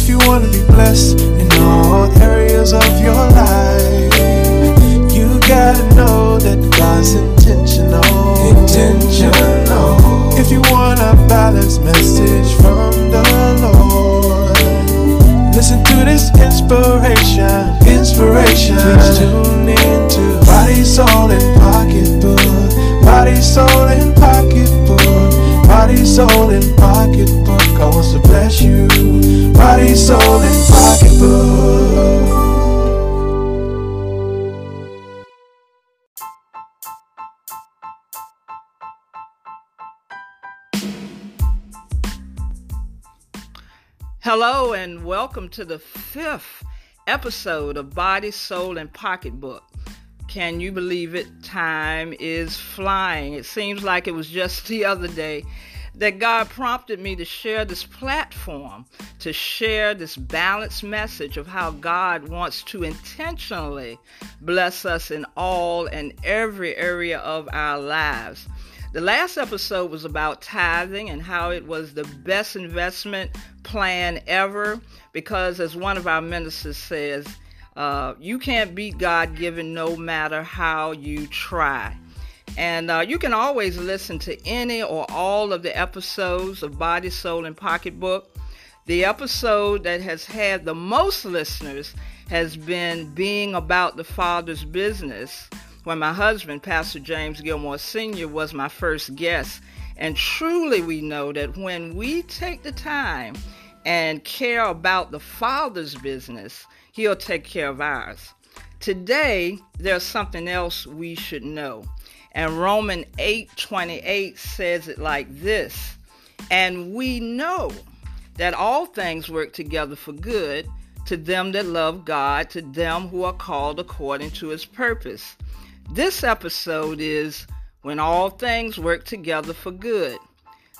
If you wanna be blessed in all areas of your life, you gotta know that God's intentional. Intentional. If you want a balanced message from the Lord, listen to this inspiration. Inspiration. Please tune in to Body, Soul, and Pocketbook. Body, Soul, and Pocketbook. Body, Soul, and Pocketbook. I want to bless you. Body, Soul, and Pocketbook. Hello, and welcome to the fifth episode of Body, Soul, and Pocketbook. Can you believe it? Time is flying. It seems like it was just the other day that God prompted me to share this platform, to share this balanced message of how God wants to intentionally bless us in all and every area of our lives. The last episode was about tithing and how it was the best investment plan ever because, as one of our ministers says, uh, you can't beat God given no matter how you try. And uh, you can always listen to any or all of the episodes of Body, Soul, and Pocketbook. The episode that has had the most listeners has been Being About the Father's Business when my husband, Pastor James Gilmore Sr., was my first guest. And truly, we know that when we take the time and care about the Father's business, He'll take care of ours. Today, there's something else we should know. And Romans 8 28 says it like this And we know that all things work together for good to them that love God, to them who are called according to his purpose. This episode is when all things work together for good.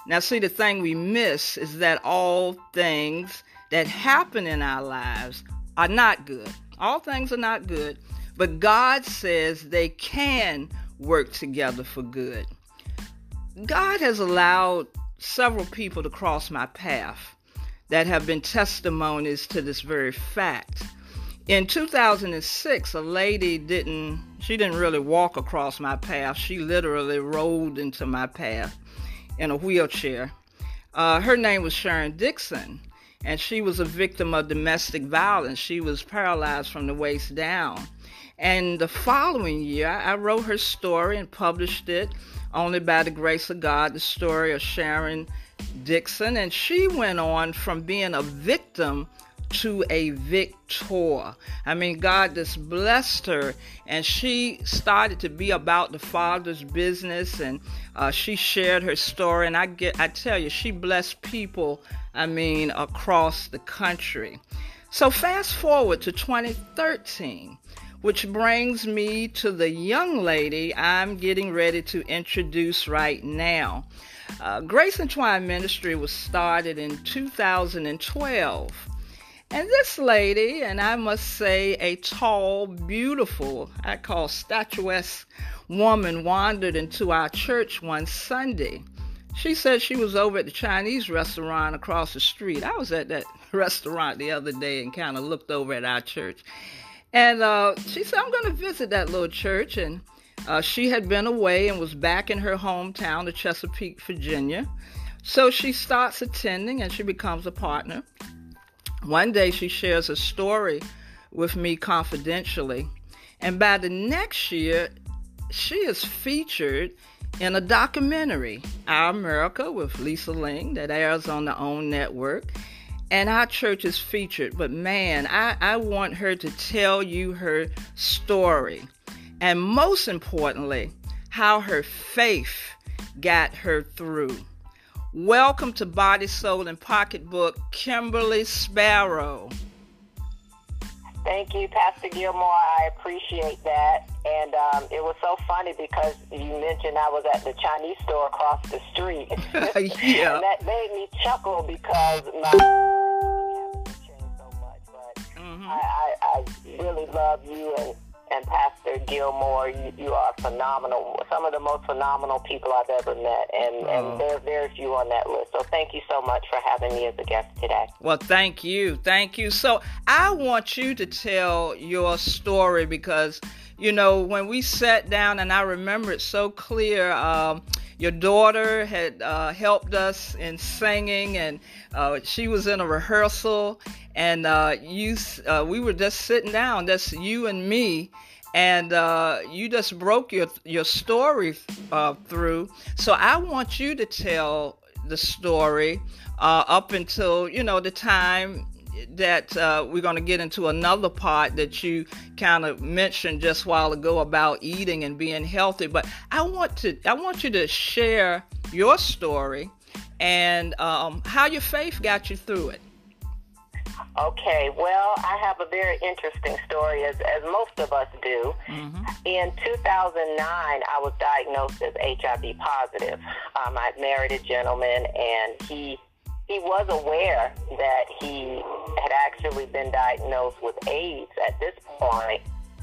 Now, see, the thing we miss is that all things that happen in our lives are not good. All things are not good, but God says they can work together for good. God has allowed several people to cross my path that have been testimonies to this very fact. In 2006, a lady didn't she didn't really walk across my path. She literally rolled into my path in a wheelchair. Uh, her name was Sharon Dixon, and she was a victim of domestic violence. She was paralyzed from the waist down. And the following year, I wrote her story and published it only by the grace of God, the story of Sharon Dixon. And she went on from being a victim to a victor. I mean, God just blessed her, and she started to be about the Father's business, and uh, she shared her story. And I get, I tell you, she blessed people. I mean, across the country. So fast forward to 2013, which brings me to the young lady I'm getting ready to introduce right now. Uh, Grace Entwine Ministry was started in 2012. And this lady, and I must say a tall, beautiful, I call statuesque woman, wandered into our church one Sunday. She said she was over at the Chinese restaurant across the street. I was at that restaurant the other day and kind of looked over at our church. And uh, she said, I'm going to visit that little church. And uh, she had been away and was back in her hometown of Chesapeake, Virginia. So she starts attending and she becomes a partner. One day she shares a story with me confidentially, and by the next year, she is featured in a documentary, Our America, with Lisa Ling, that airs on the OWN network. And our church is featured. But man, I, I want her to tell you her story. And most importantly, how her faith got her through. Welcome to Body, Soul, and Pocketbook, Kimberly Sparrow. Thank you, Pastor Gilmore. I appreciate that. And um, it was so funny because you mentioned I was at the Chinese store across the street. yeah. and that made me chuckle because my mm-hmm. I, I, I really love you and and Pastor Gilmore, you, you are phenomenal. Some of the most phenomenal people I've ever met, and, oh. and there, there's you on that list. So thank you so much for having me as a guest today. Well, thank you. Thank you. So I want you to tell your story because, you know, when we sat down, and I remember it so clear. Um, your daughter had uh, helped us in singing, and uh, she was in a rehearsal, and uh, you, uh, we were just sitting down, just you and me, and uh, you just broke your your story uh, through. So I want you to tell the story up until you know the time that uh, we're going to get into another part that you kind of mentioned just a while ago about eating and being healthy. But I want to I want you to share your story and um, how your faith got you through it. Okay, well, I have a very interesting story, as, as most of us do. Mm-hmm. In 2009, I was diagnosed as HIV positive. Um, I married a gentleman, and he he was aware that he had actually been diagnosed with AIDS at this point,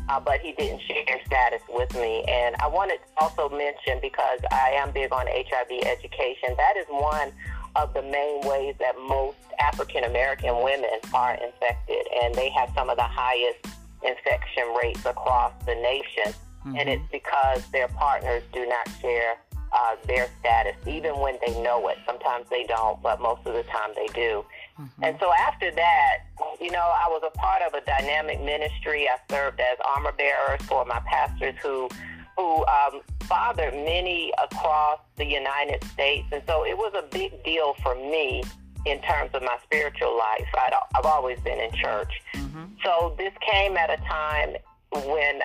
uh, but he didn't share status with me. And I wanted to also mention, because I am big on HIV education, that is one of the main ways that most African American women are infected, and they have some of the highest infection rates across the nation. Mm-hmm. And it's because their partners do not share uh, their status, even when they know it. Sometimes they don't, but most of the time they do. Mm-hmm. And so after that, you know, I was a part of a dynamic ministry. I served as armor bearers for my pastors who who um, fathered many across the United States. And so it was a big deal for me in terms of my spiritual life. i have always been in church. Mm-hmm. So this came at a time when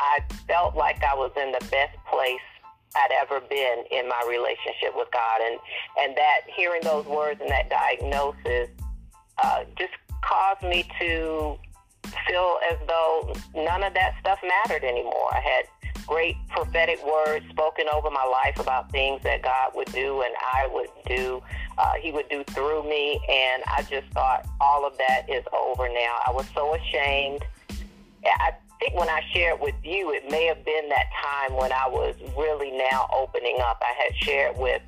I felt like I was in the best place I'd ever been in my relationship with God, and and that hearing those words and that diagnosis uh, just caused me to feel as though none of that stuff mattered anymore. I had great prophetic words spoken over my life about things that God would do and I would do, uh, He would do through me, and I just thought all of that is over now. I was so ashamed. I think when I shared with you, it may have been that time when I was really now opening up. I had shared with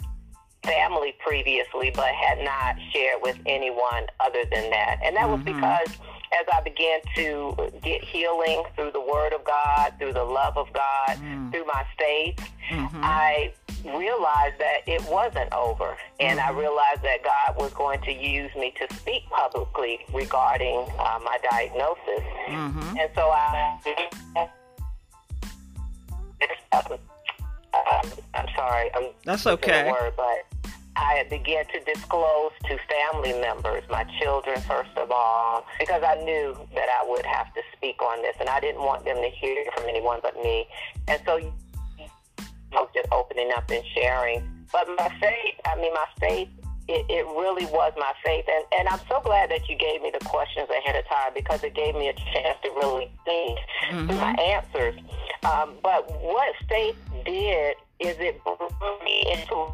family previously, but had not shared with anyone other than that. And that mm-hmm. was because as I began to get healing through the Word of God, through the love of God, mm-hmm. through my faith, mm-hmm. I realized that it wasn't over. And I mm-hmm. realized that God was going to use me to speak publicly regarding uh, my diagnosis. Mm-hmm. And so I. I'm sorry. I'm That's okay. Word, but I began to disclose to family members, my children first of all, because I knew that I would have to speak on this, and I didn't want them to hear from anyone but me. And so I was just opening up and sharing. But my faith, I mean, my faith, it, it really was my faith. And, and I'm so glad that you gave me the questions ahead of time because it gave me a chance to really think mm-hmm. through my answers. Um, but what faith did is it brought me into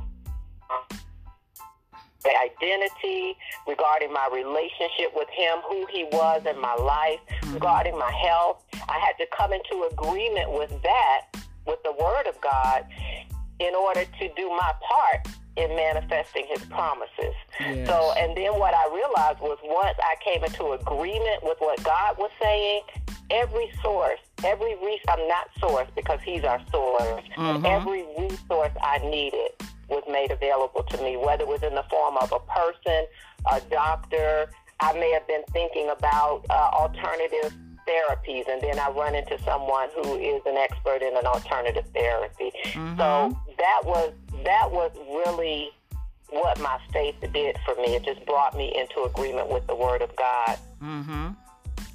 the identity, regarding my relationship with him, who he was in my life, mm-hmm. regarding my health. I had to come into agreement with that with the Word of God in order to do my part in manifesting His promises. Yes. So, and then what I realized was once I came into agreement with what God was saying, every source, every resource, I'm not source because He's our source, mm-hmm. every resource I needed was made available to me, whether it was in the form of a person, a doctor. I may have been thinking about uh, alternative therapies, and then I run into someone who is an expert in an alternative therapy. Mm-hmm. So that was that was really what my faith did for me. It just brought me into agreement with the Word of God. Mm-hmm.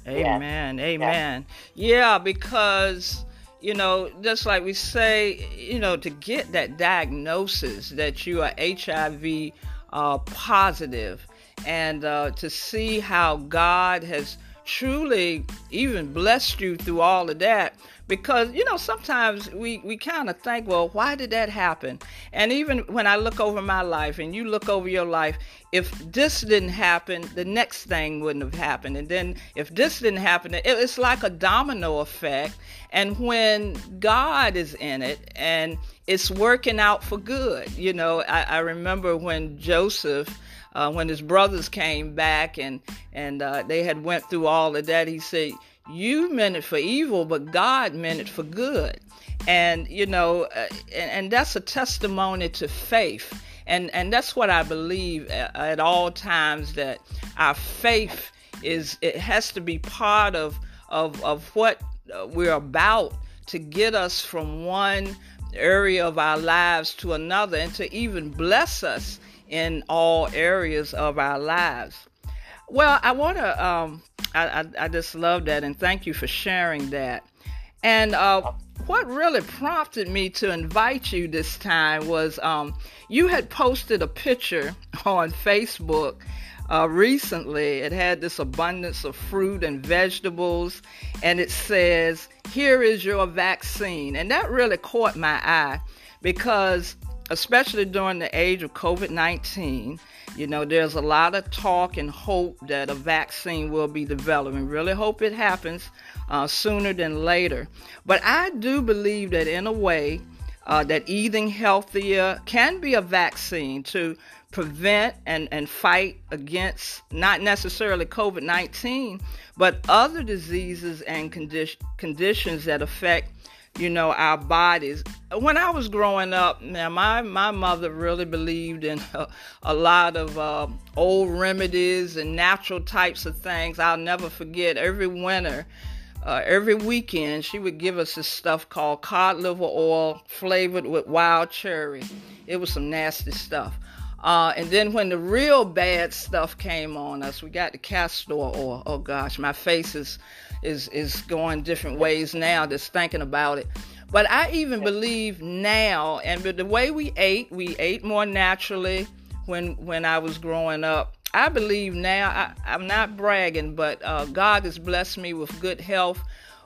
Amen. Yes. Amen. Yeah. yeah, because you know, just like we say, you know, to get that diagnosis that you are HIV uh, positive and uh, to see how God has truly even blessed you through all of that. Because you know sometimes we we kind of think well why did that happen? And even when i look over my life and you look over your life if this didn't happen the next thing wouldn't have happened. And then if this didn't happen it's like a domino effect. And when god is in it and it's working out for good you know i, I remember when joseph uh, when his brothers came back and and uh, they had went through all of that he said you meant it for evil, but God meant it for good. And, you know, uh, and, and, that's a testimony to faith. And, and that's what I believe at, at all times that our faith is, it has to be part of, of, of what uh, we're about to get us from one area of our lives to another and to even bless us in all areas of our lives. Well, I want to um, I, I, I, just love that and thank you for sharing that. And uh, what really prompted me to invite you this time was um, you had posted a picture on Facebook uh, recently. It had this abundance of fruit and vegetables, and it says, Here is your vaccine. And that really caught my eye because, especially during the age of COVID 19, you know, there's a lot of talk and hope that a vaccine will be developed, and really hope it happens uh, sooner than later. But I do believe that, in a way, uh, that eating healthier can be a vaccine to prevent and, and fight against not necessarily COVID 19, but other diseases and condi- conditions that affect you know, our bodies. When I was growing up, now my, my mother really believed in a, a lot of uh, old remedies and natural types of things. I'll never forget every winter, uh, every weekend, she would give us this stuff called cod liver oil flavored with wild cherry. It was some nasty stuff. Uh, and then when the real bad stuff came on us, we got the castor oil. Oh gosh, my face is is is going different ways now just thinking about it. But I even believe now, and the way we ate, we ate more naturally when when I was growing up. I believe now, I, am not bragging, but uh, God has blessed me with good health.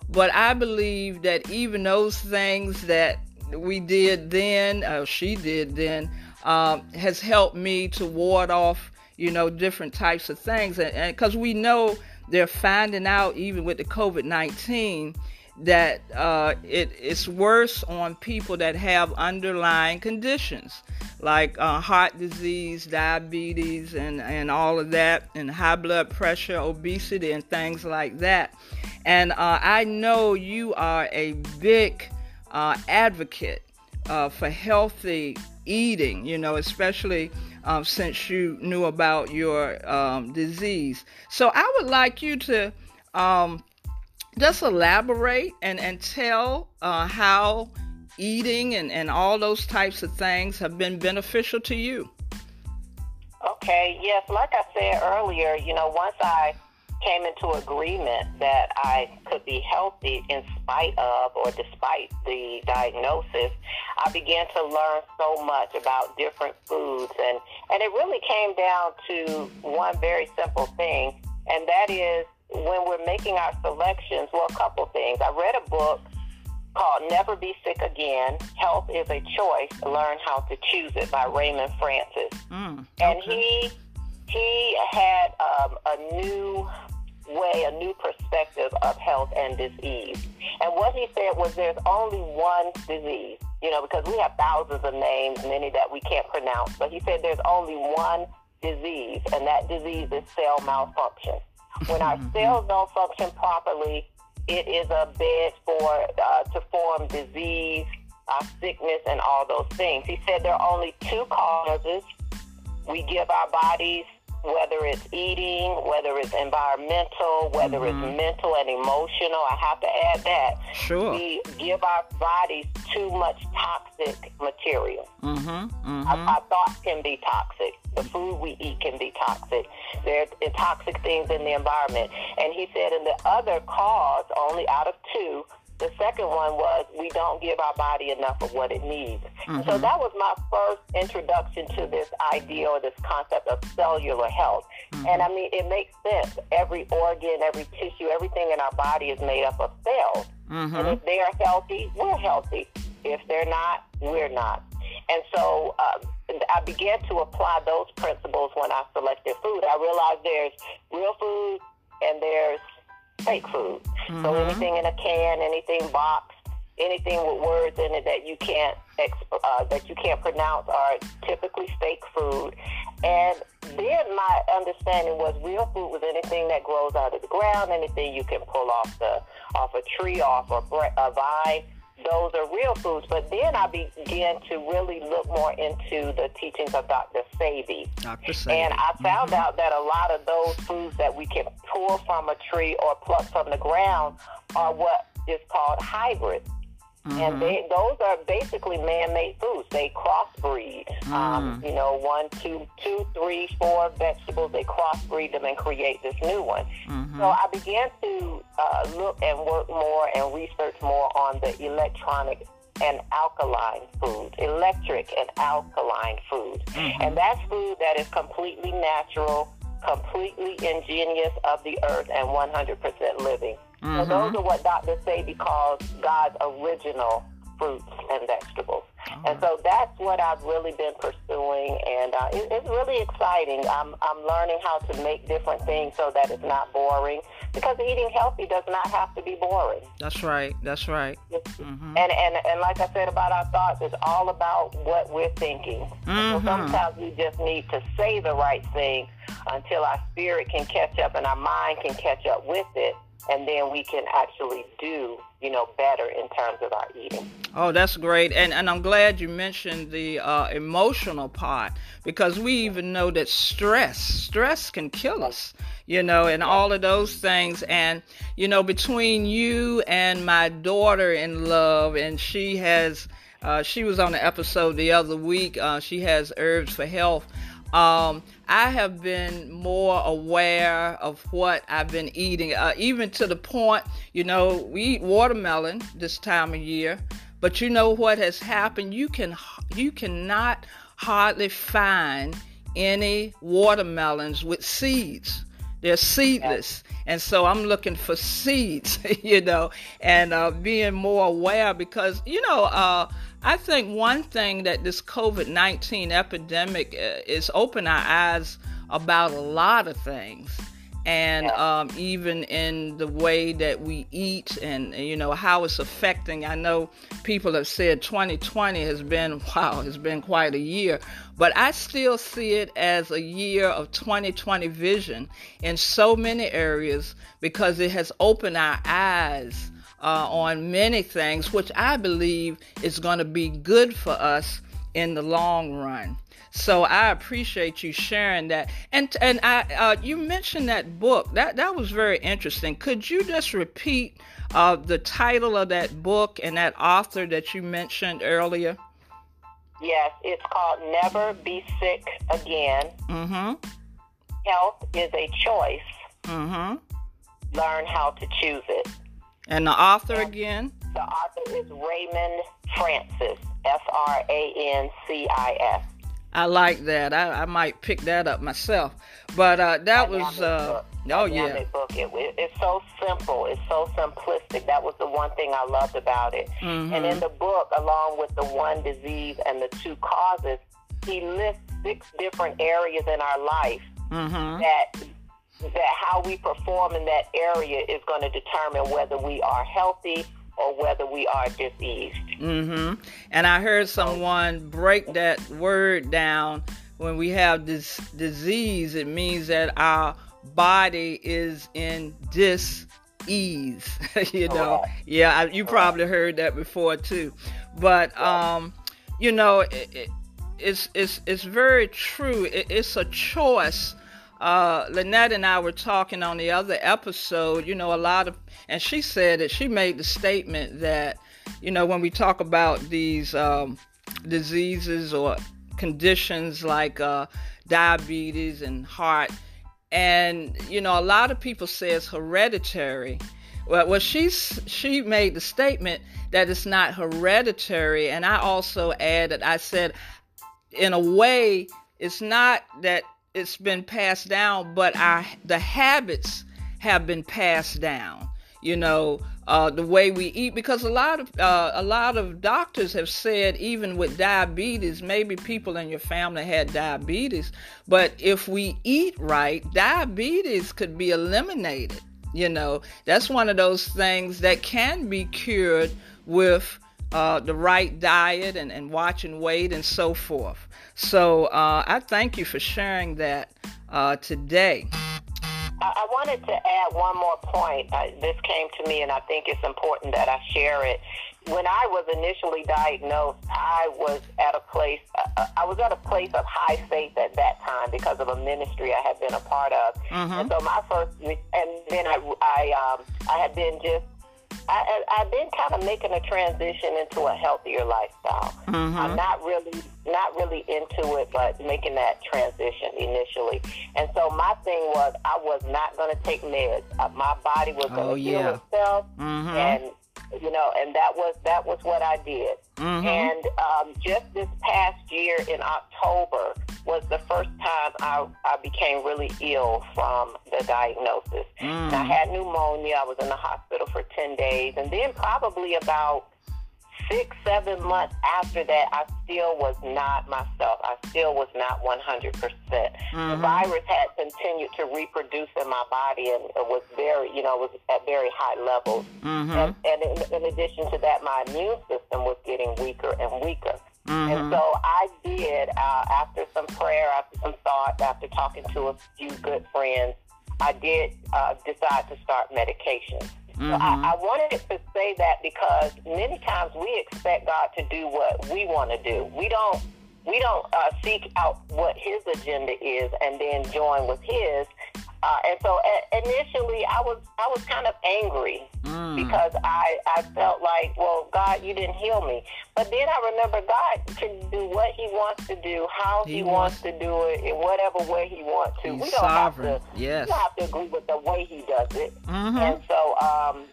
But I believe that even those things that we did then, or she did then, um, has helped me to ward off, you know, different types of things. And because we know they're finding out, even with the COVID 19, that uh, it, it's worse on people that have underlying conditions like uh, heart disease, diabetes, and, and all of that, and high blood pressure, obesity, and things like that. And uh, I know you are a big uh, advocate uh, for healthy eating, you know, especially um, since you knew about your um, disease. So I would like you to um, just elaborate and, and tell uh, how eating and, and all those types of things have been beneficial to you. Okay, yes, like I said earlier, you know, once I came into agreement that I could be healthy in spite of or despite the diagnosis, I began to learn so much about different foods and and it really came down to one very simple thing and that is when we're making our selections, well a couple things. I read a book called Never Be Sick Again. Health is a choice. Learn how to choose it by Raymond Francis. Mm, okay. And he he had um, a new way, a new perspective of health and disease. And what he said was there's only one disease, you know, because we have thousands of names, many that we can't pronounce. But he said there's only one disease, and that disease is cell malfunction. When our cells don't function properly, it is a bed for uh, to form disease, uh, sickness, and all those things. He said there are only two causes. We give our bodies whether it's eating, whether it's environmental, whether mm-hmm. it's mental and emotional. I have to add that. Sure. We give our bodies too much toxic material. Mm-hmm. Mm-hmm. Our, our, thoughts can be toxic. The food we eat can be toxic. There's toxic things in the environment. And he said, in the other cause, only out of two, the second one was we don't give our body enough of what it needs. Mm-hmm. So that was my first introduction to this idea or this concept of cellular health. Mm-hmm. And I mean, it makes sense. Every organ, every tissue, everything in our body is made up of cells. Mm-hmm. And if they are healthy, we're healthy. If they're not, we're not. And so uh, I began to apply those principles when I selected food. I realized there's real food and there's fake food. Mm-hmm. So anything in a can, anything boxed, anything with words in it that you can't uh, that you can't pronounce are typically fake food. And then my understanding was real food was anything that grows out of the ground, anything you can pull off the off a tree, off a, a vine those are real foods. But then I began to really look more into the teachings of Dr. Sebi. Dr. Sebi. And I found mm-hmm. out that a lot of those foods that we can pull from a tree or pluck from the ground are what is called hybrids. Mm-hmm. And they, those are basically man-made foods. They crossbreed. Mm. Um, you know, one, two, two, three, four vegetables. They crossbreed them and create this new one. Mm-hmm. So I began to uh, look and work more and research more on the electronic and alkaline foods, electric and alkaline foods. Mm-hmm. And that's food that is completely natural, completely ingenious of the earth, and 100% living. Mm-hmm. So those are what Dr. Sebi calls God's original fruits and vegetables. Oh. And so that's what I've really been pursuing, and uh, it, it's really exciting. I'm, I'm learning how to make different things so that it's not boring, because eating healthy does not have to be boring. That's right. That's right. Mm-hmm. And, and and like I said about our thoughts, it's all about what we're thinking. Mm-hmm. So sometimes we just need to say the right thing until our spirit can catch up and our mind can catch up with it and then we can actually do you know better in terms of our eating. Oh that's great. And and i'm glad you mentioned the uh, emotional part because we even know that stress stress can kill us you know and all of those things. And you know between you and my daughter in love and she has uh, she was on the episode the other week uh, she has herbs for health um, I have been more aware of what I've been eating, uh, even to the point, you know, we eat watermelon this time of year, but you know what has happened? You can you cannot hardly find any watermelons with seeds. They're seedless. And so I'm looking for seeds, you know, and uh, being more aware because, you know, uh, I think one thing that this COVID 19 epidemic uh, is open our eyes about a lot of things. And um, even in the way that we eat and, you know, how it's affecting. I know people have said 2020 has been, wow, it's been quite a year. But I still see it as a year of 2020 vision in so many areas because it has opened our eyes uh, on many things, which I believe is going to be good for us in the long run. So I appreciate you sharing that. And and I uh, you mentioned that book that that was very interesting. Could you just repeat uh, the title of that book and that author that you mentioned earlier? Yes, it's called Never Be Sick Again. Mm-hmm. Health is a choice. Mm-hmm. Learn how to choose it. And the author again? The author is Raymond Francis, F R A N C I S. I like that. I, I might pick that up myself. But uh, that Dynamic was, uh, oh yeah. Book. It, it, it's so simple. It's so simplistic. That was the one thing I loved about it. Mm-hmm. And in the book, along with the one disease and the two causes, he lists six different areas in our life mm-hmm. that that how we perform in that area is going to determine whether we are healthy or whether we are diseased. Mhm. And I heard someone break that word down. When we have this disease it means that our body is in dis ease you know? Yeah you probably heard that before too. But um you know it, it, it's it's it's very true. It, it's a choice uh, Lynette and I were talking on the other episode, you know, a lot of, and she said that she made the statement that, you know, when we talk about these um, diseases or conditions like uh, diabetes and heart, and, you know, a lot of people say it's hereditary, Well, well, she's she made the statement that it's not hereditary, and I also added, I said, in a way, it's not that it's been passed down, but I the habits have been passed down. You know, uh, the way we eat, because a lot of uh, a lot of doctors have said, even with diabetes, maybe people in your family had diabetes, but if we eat right, diabetes could be eliminated. You know, that's one of those things that can be cured with uh, the right diet and, and watching weight and so forth. So uh, I thank you for sharing that uh, today. I wanted to add one more point. Uh, this came to me, and I think it's important that I share it. When I was initially diagnosed, I was at a place. Uh, I was at a place of high faith at that time because of a ministry I had been a part of. Mm-hmm. And so my first, and then I, I, um, I had been just I, I've been kind of making a transition into a healthier lifestyle. Mm-hmm. I'm not really not really into it, but making that transition initially. And so my thing was, I was not going to take meds. Uh, my body was going to oh, heal yeah. itself, mm-hmm. and you know, and that was that was what I did. Mm-hmm. And um, just this past year in October was the first time I, I became really ill from the diagnosis. Mm. I had pneumonia. I was in the hospital for ten days, and then probably about six, seven months after that, I still was not myself. I still was not 100%. percent mm-hmm. The virus had continued to reproduce in my body and it was very, you know, it was at very high levels. Mm-hmm. And, and in, in, addition to that, my immune system was getting weaker and weaker. Mm-hmm. And so I did, uh, after some prayer, after some thought, after talking to a few good friends, I did uh, decide to start medication. Mm-hmm. So I, mm-hmm. I wanted to say that because many times we expect God to do what we want to do. We don't we don't uh, seek out what His agenda is and then join with His. Uh, and so initially, I was I was kind of angry mm. because I I felt like, well, God, you didn't heal me. But then I remember God can do what He wants to do, how He, he wants, to do it, in whatever way He wants to. we don't sovereign. have to. Yes. We don't have to agree with the way He does it. Mm-hmm. And so, um,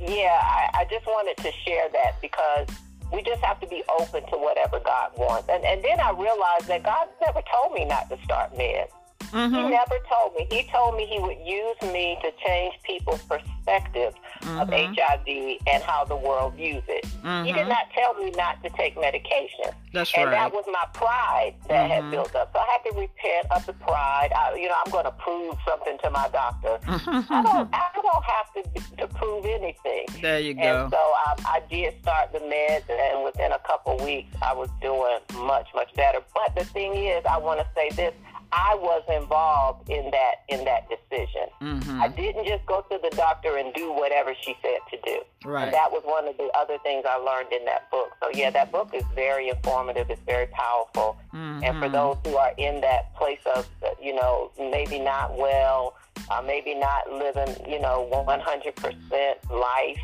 yeah, I, I just wanted to share that because we just have to be open to whatever God wants. And and then I realized that God never told me not to start meds. Mm-hmm. He never told me. He told me he would use me to change people's perspective mm-hmm. of HIV and how the world views it. Mm-hmm. He did mm-hmm. not tell me not to take medication. That's and right. And that was my pride that had mm-hmm. built up. So I had to repent of the pride. I, you know, I'm going to prove something to my doctor. I don't. I don't have to to prove anything. There you go. And so um, I did start the meds, and within a couple weeks, I was doing much much better. But the thing is, I want to say this. I was involved in that in that decision. Mm-hmm. I didn't just go to the doctor and do whatever she said to do. Right. And that was one of the other things I learned in that book. So yeah, that book is very informative. It's very powerful. Mm-hmm. And for those who are in that place of you know maybe not well, uh, maybe not living you know 100% life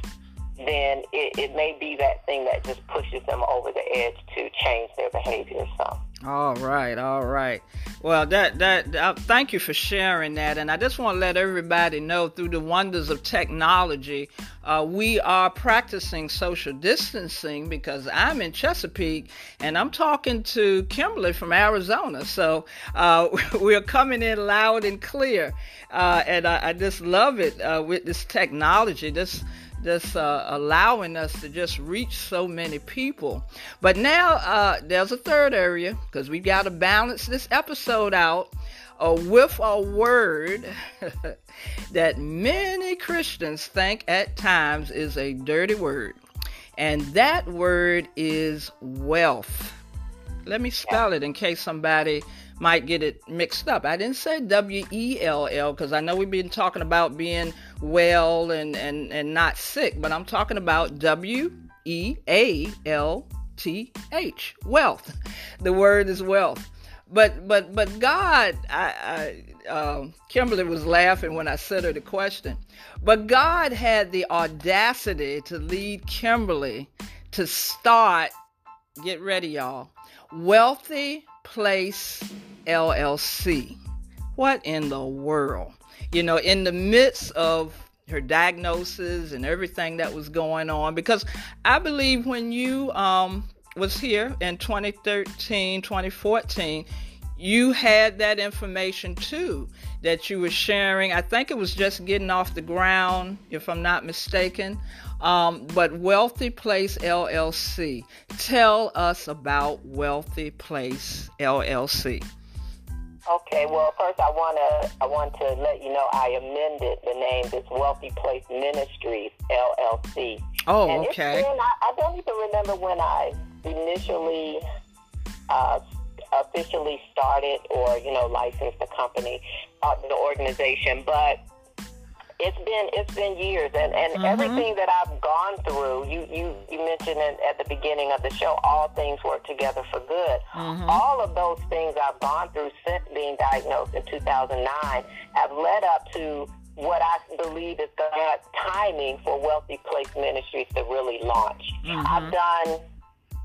then it, it may be that thing that just pushes them over the edge to change their behavior. So. All right, all right. Well, that that uh, thank you for sharing that, and I just want to let everybody know through the wonders of technology, uh, we are practicing social distancing because I'm in Chesapeake and I'm talking to Kimberly from Arizona, so uh, we're coming in loud and clear, uh, and I, I, just love it uh, with this technology. This just uh, allowing us to just reach so many people. But now uh, there's a third area because we've got to balance this episode out uh, with a word that many Christians think at times is a dirty word. And that word is wealth. Let me spell it in case somebody might get it mixed up. I didn't say W E L L because I know we've been talking about being well and, and, and not sick, but I'm talking about W E A L T H, wealth. The word is wealth. But but but God, I, I uh, Kimberly was laughing when I said her the question. But God had the audacity to lead Kimberly to start. Get ready, y'all. Wealthy Place LLC. What in the world? You know, in the midst of her diagnosis and everything that was going on. Because I believe when you um, was here in 2013, 2014, you had that information too that you were sharing. I think it was just getting off the ground, if I'm not mistaken. Um, but Wealthy Place LLC. Tell us about Wealthy Place LLC. Okay, well, first I want to I want to let you know I amended the name. This Wealthy Place Ministries LLC. Oh, and okay. Been, I, I, don't even remember when I initially uh, officially started or you know licensed the company, uh, the organization, but it's been it's been years and, and mm-hmm. everything that I've gone through you you, you mentioned it at the beginning of the show all things work together for good mm-hmm. all of those things I've gone through since being diagnosed in 2009 have led up to what I believe is God's timing for Wealthy Place Ministries to really launch mm-hmm. I've done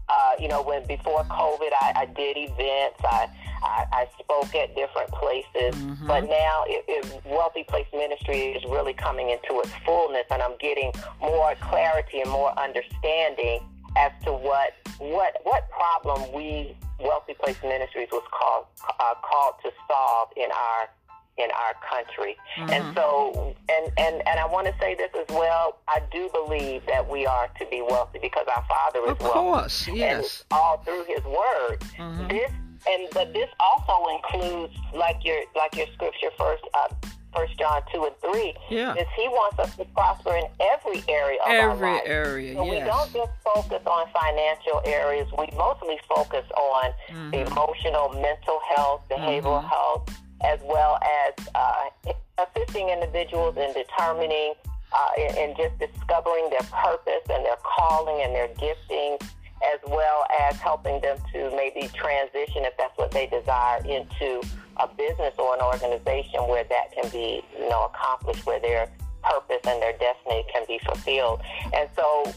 uh, you know when before COVID I, I did events I I, I spoke at different places, mm-hmm. but now it, it, Wealthy Place Ministry is really coming into its fullness, and I'm getting more clarity and more understanding as to what what what problem we Wealthy Place Ministries was called uh, called to solve in our in our country. Mm-hmm. And so, and, and, and I want to say this as well. I do believe that we are to be wealthy because our Father is of wealthy. Of course, yes. And all through His Word. Mm-hmm. This and but this also includes like your like your scripture first uh, First John two and three. Yeah. Is He wants us to prosper in every area of every our life. area. So yes. we don't just focus on financial areas. We mostly focus on mm-hmm. emotional, mental health, behavioral mm-hmm. health, as well as uh, assisting individuals in determining uh, and just discovering their purpose and their calling and their gifting as well as helping them to maybe transition, if that's what they desire, into a business or an organization where that can be, you know, accomplished, where their purpose and their destiny can be fulfilled. And so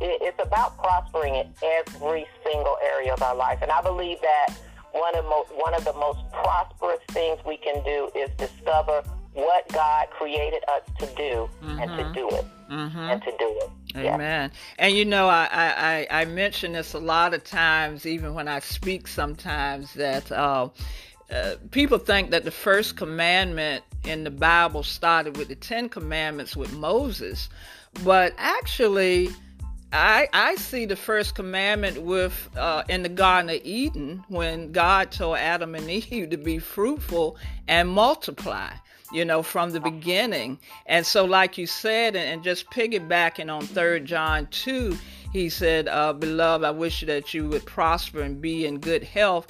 it's about prospering in every single area of our life. And I believe that one of, mo- one of the most prosperous things we can do is discover what God created us to do mm-hmm. and to mm-hmm. do it. Mm-hmm. And to do it. Amen. And you know, I, I, I mention this a lot of times, even when I speak sometimes, that uh, uh, people think that the first commandment in the Bible started with the Ten Commandments with Moses. But actually, I, I see the first commandment with uh, in the Garden of Eden when God told Adam and Eve to be fruitful and multiply you know, from the beginning. And so, like you said, and, and just piggybacking on Third John 2, he said, uh, Beloved, I wish that you would prosper and be in good health,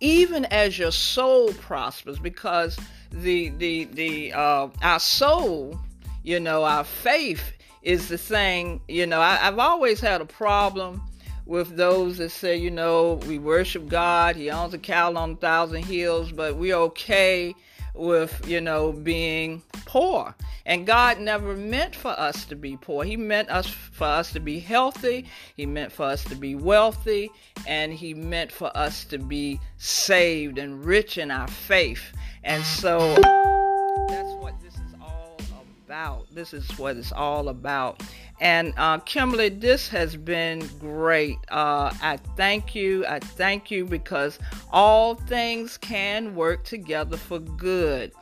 even as your soul prospers, because the, the, the, uh, our soul, you know, our faith is the thing, you know, I, I've always had a problem with those that say, you know, we worship God, He owns a cattle on a thousand hills, but we're okay with, you know, being poor. And God never meant for us to be poor. He meant us for us to be healthy. He meant for us to be wealthy, and he meant for us to be saved and rich in our faith. And so about. This is what it's all about. And uh, Kimberly, this has been great. Uh, I thank you. I thank you because all things can work together for good.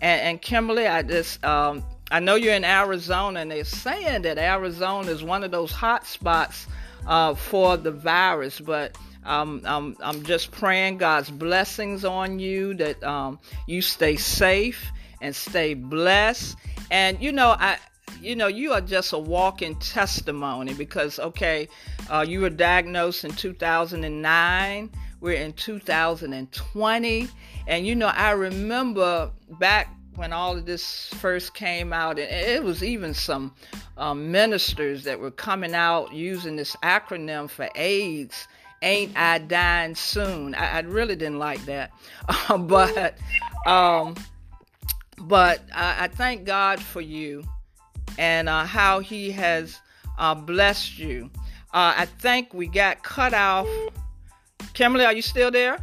And, and Kimberly, I just um, I know you're in Arizona, and they're saying that Arizona is one of those hot spots uh, for the virus, but. Um, I'm, I'm just praying God's blessings on you, that um, you stay safe and stay blessed. And you know, I you know, you are just a walking testimony because, okay, uh, you were diagnosed in 2009. We're in 2020. And, you know, I remember back when all of this first came out, and it was even some um, ministers that were coming out using this acronym for AIDS. Ain't I dying soon? I, I really didn't like that, but um, but I, I thank God for you and uh, how He has uh, blessed you. Uh, I think we got cut off. Kimberly, are you still there?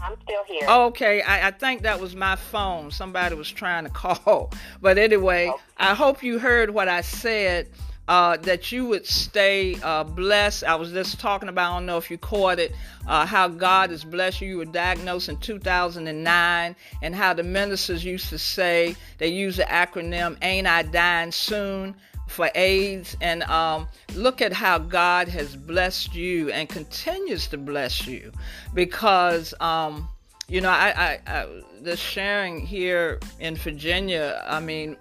I'm still here. Okay, I, I, think that was my phone. Somebody was trying to call. But anyway, oh. I hope you heard what I said. Uh, that you would stay uh, blessed. I was just talking about, I don't know if you caught it, uh, how God has blessed you. You were diagnosed in 2009, and how the ministers used to say, they use the acronym, Ain't I Dying Soon? for AIDS and um, look at how God has blessed you and continues to bless you because um, you know I, I, I the sharing here in Virginia I mean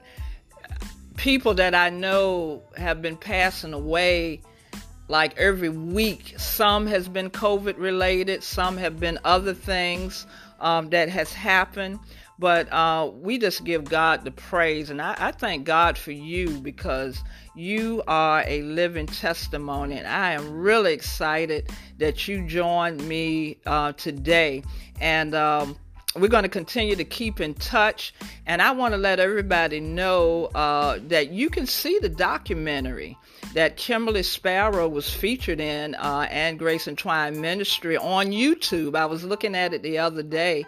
people that I know have been passing away like every week some has been COVID related some have been other things um, that has happened but uh, we just give God the praise. And I, I, thank God for you because you are a living testimony. And I am really excited that you joined me uh, today. And um, we're going to continue to keep in touch. And I want to let everybody know uh, that you can see the documentary that Kimberly Sparrow was featured in uh, and Grace and Twine Ministry on YouTube. I was looking at it the other day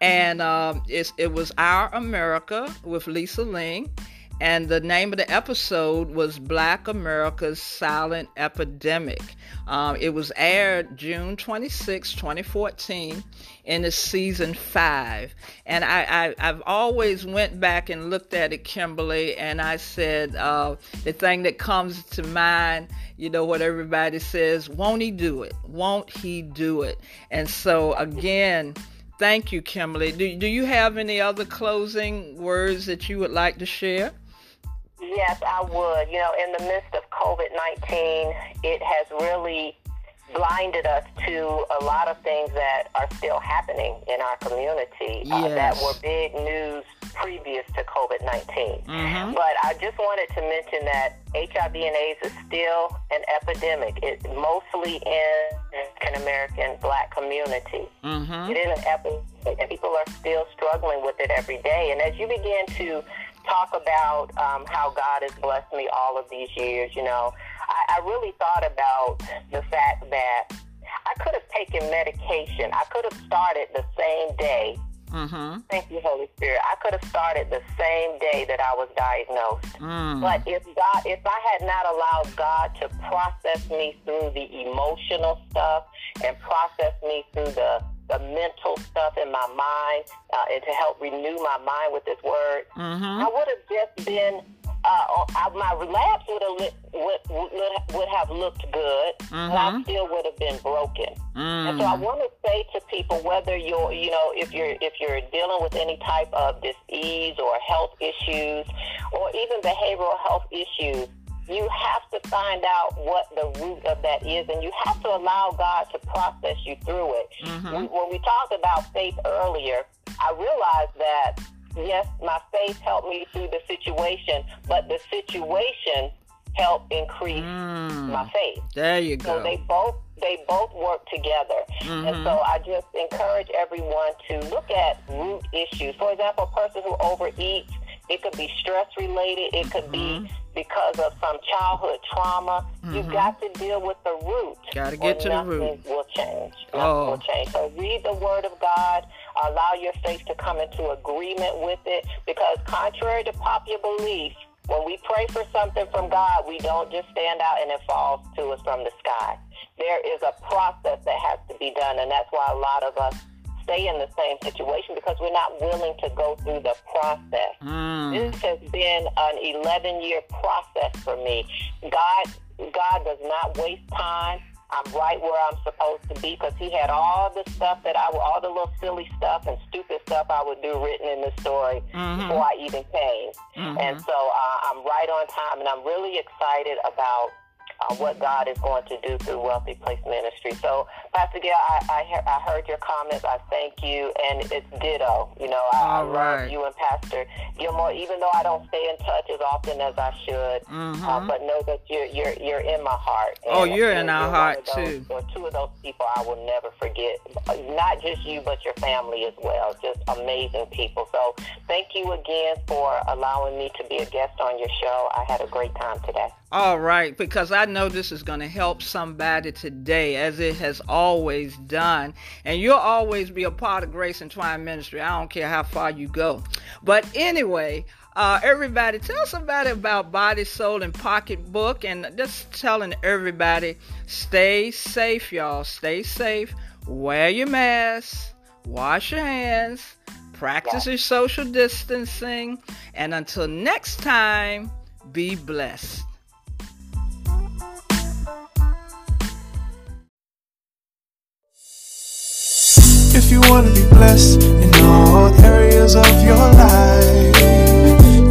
and um, it was Our America with Lisa Ling. And the name of the episode was Black America's Silent Epidemic. Um, it was aired June 26, 2014, in the season five. And I, I, have always went back and looked at it, Kimberly, and I said uh, the thing that comes to mind, you know, what everybody says, won't he do it? Won't he do it? And so, again, Thank you, Kimberly. Do, do you have any other closing words that you would like to share? Yes, I would. You know, in the midst of COVID 19, it has really blinded us to a lot of things that are still happening in our community yes. uh, that were big news previous to COVID 19. Mm-hmm. But I just wanted to mention that HIV and AIDS is still an epidemic. It's mostly in African American black community. Mm-hmm. It is an epidemic, and people are still struggling with it every day. And as you begin to talk about um, how God has blessed me all of these years, you know, I, I really thought about the fact that I could have taken medication. I could have started the same day Mm-hmm. Thank you, Holy Spirit. I could have started the same day that I was diagnosed. Mm. But if God, if I had not allowed God to process me through the emotional stuff and process me through the the mental stuff in my mind uh, and to help renew my mind with His Word, mm-hmm. I would have just been uh, I, my relapse would have would, would, would have looked good, mm-hmm. and I still would have been broken. Mm. And so I want to say to people, whether you're, you know, if you're if you're dealing with any type of disease or health issues, or even behavioral health issues, you have to find out what the root of that is, and you have to allow God to process you through it. Mm-hmm. When we talked about faith earlier, I realized that yes, my faith helped me through the situation, but the situation helped increase mm. my faith. There you go. So they both they both work together. Mm-hmm. And so I just encourage everyone to look at root issues. For example, a person who overeats, it could be stress related, it could mm-hmm. be because of some childhood trauma. Mm-hmm. You've got to deal with the root. Got to get to the root. will change. Nothing oh. will change. So read the Word of God. Allow your faith to come into agreement with it because, contrary to popular belief, when we pray for something from God, we don't just stand out and it falls to us from the sky. There is a process that has to be done, and that's why a lot of us stay in the same situation because we're not willing to go through the process. Mm. This has been an 11 year process for me. God, God does not waste time. I'm right where I'm supposed to be because he had all the stuff that I, all the little silly stuff and stupid stuff I would do written in the story mm-hmm. before I even came. Mm-hmm. And so uh, I'm right on time, and I'm really excited about uh, what God is going to do through Wealthy Place Ministry. So, Pastor Gail, I, I, I heard your comments. I thank you, and it's ditto. You know, I, I right. love you and Pastor Gilmore, even though I don't stay in touch as often as I should. Mm-hmm. Uh, but know that you're you're you're in my heart. Oh, you're in our heart those, too. Or two of those people I will never forget. Not just you, but your family as well. Just amazing people. So, thank you again for allowing me to be a guest on your show. I had a great time today. All right, because I know this is going to help somebody today, as it has always done. And you'll always be a part of Grace and Twine Ministry. I don't care how far you go. But anyway, uh, everybody, tell somebody about Body, Soul, and Pocketbook. And just telling everybody, stay safe, y'all. Stay safe. Wear your mask. Wash your hands. Practice your social distancing. And until next time, be blessed. If you want to be blessed in all areas of your life,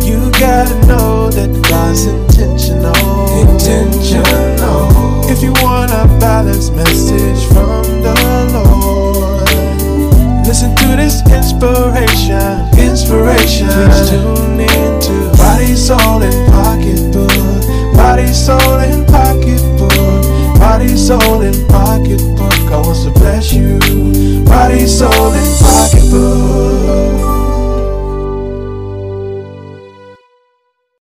you gotta know that God's intentional. Intentional. If you want a balanced message from the Lord, listen to this inspiration. Inspiration. Please tune in to Body, Soul, and Pocketbook. Body, Soul, and Pocketbook. Body, soul, and pocketbook. I want to bless you. Body, soul, and pocketbook.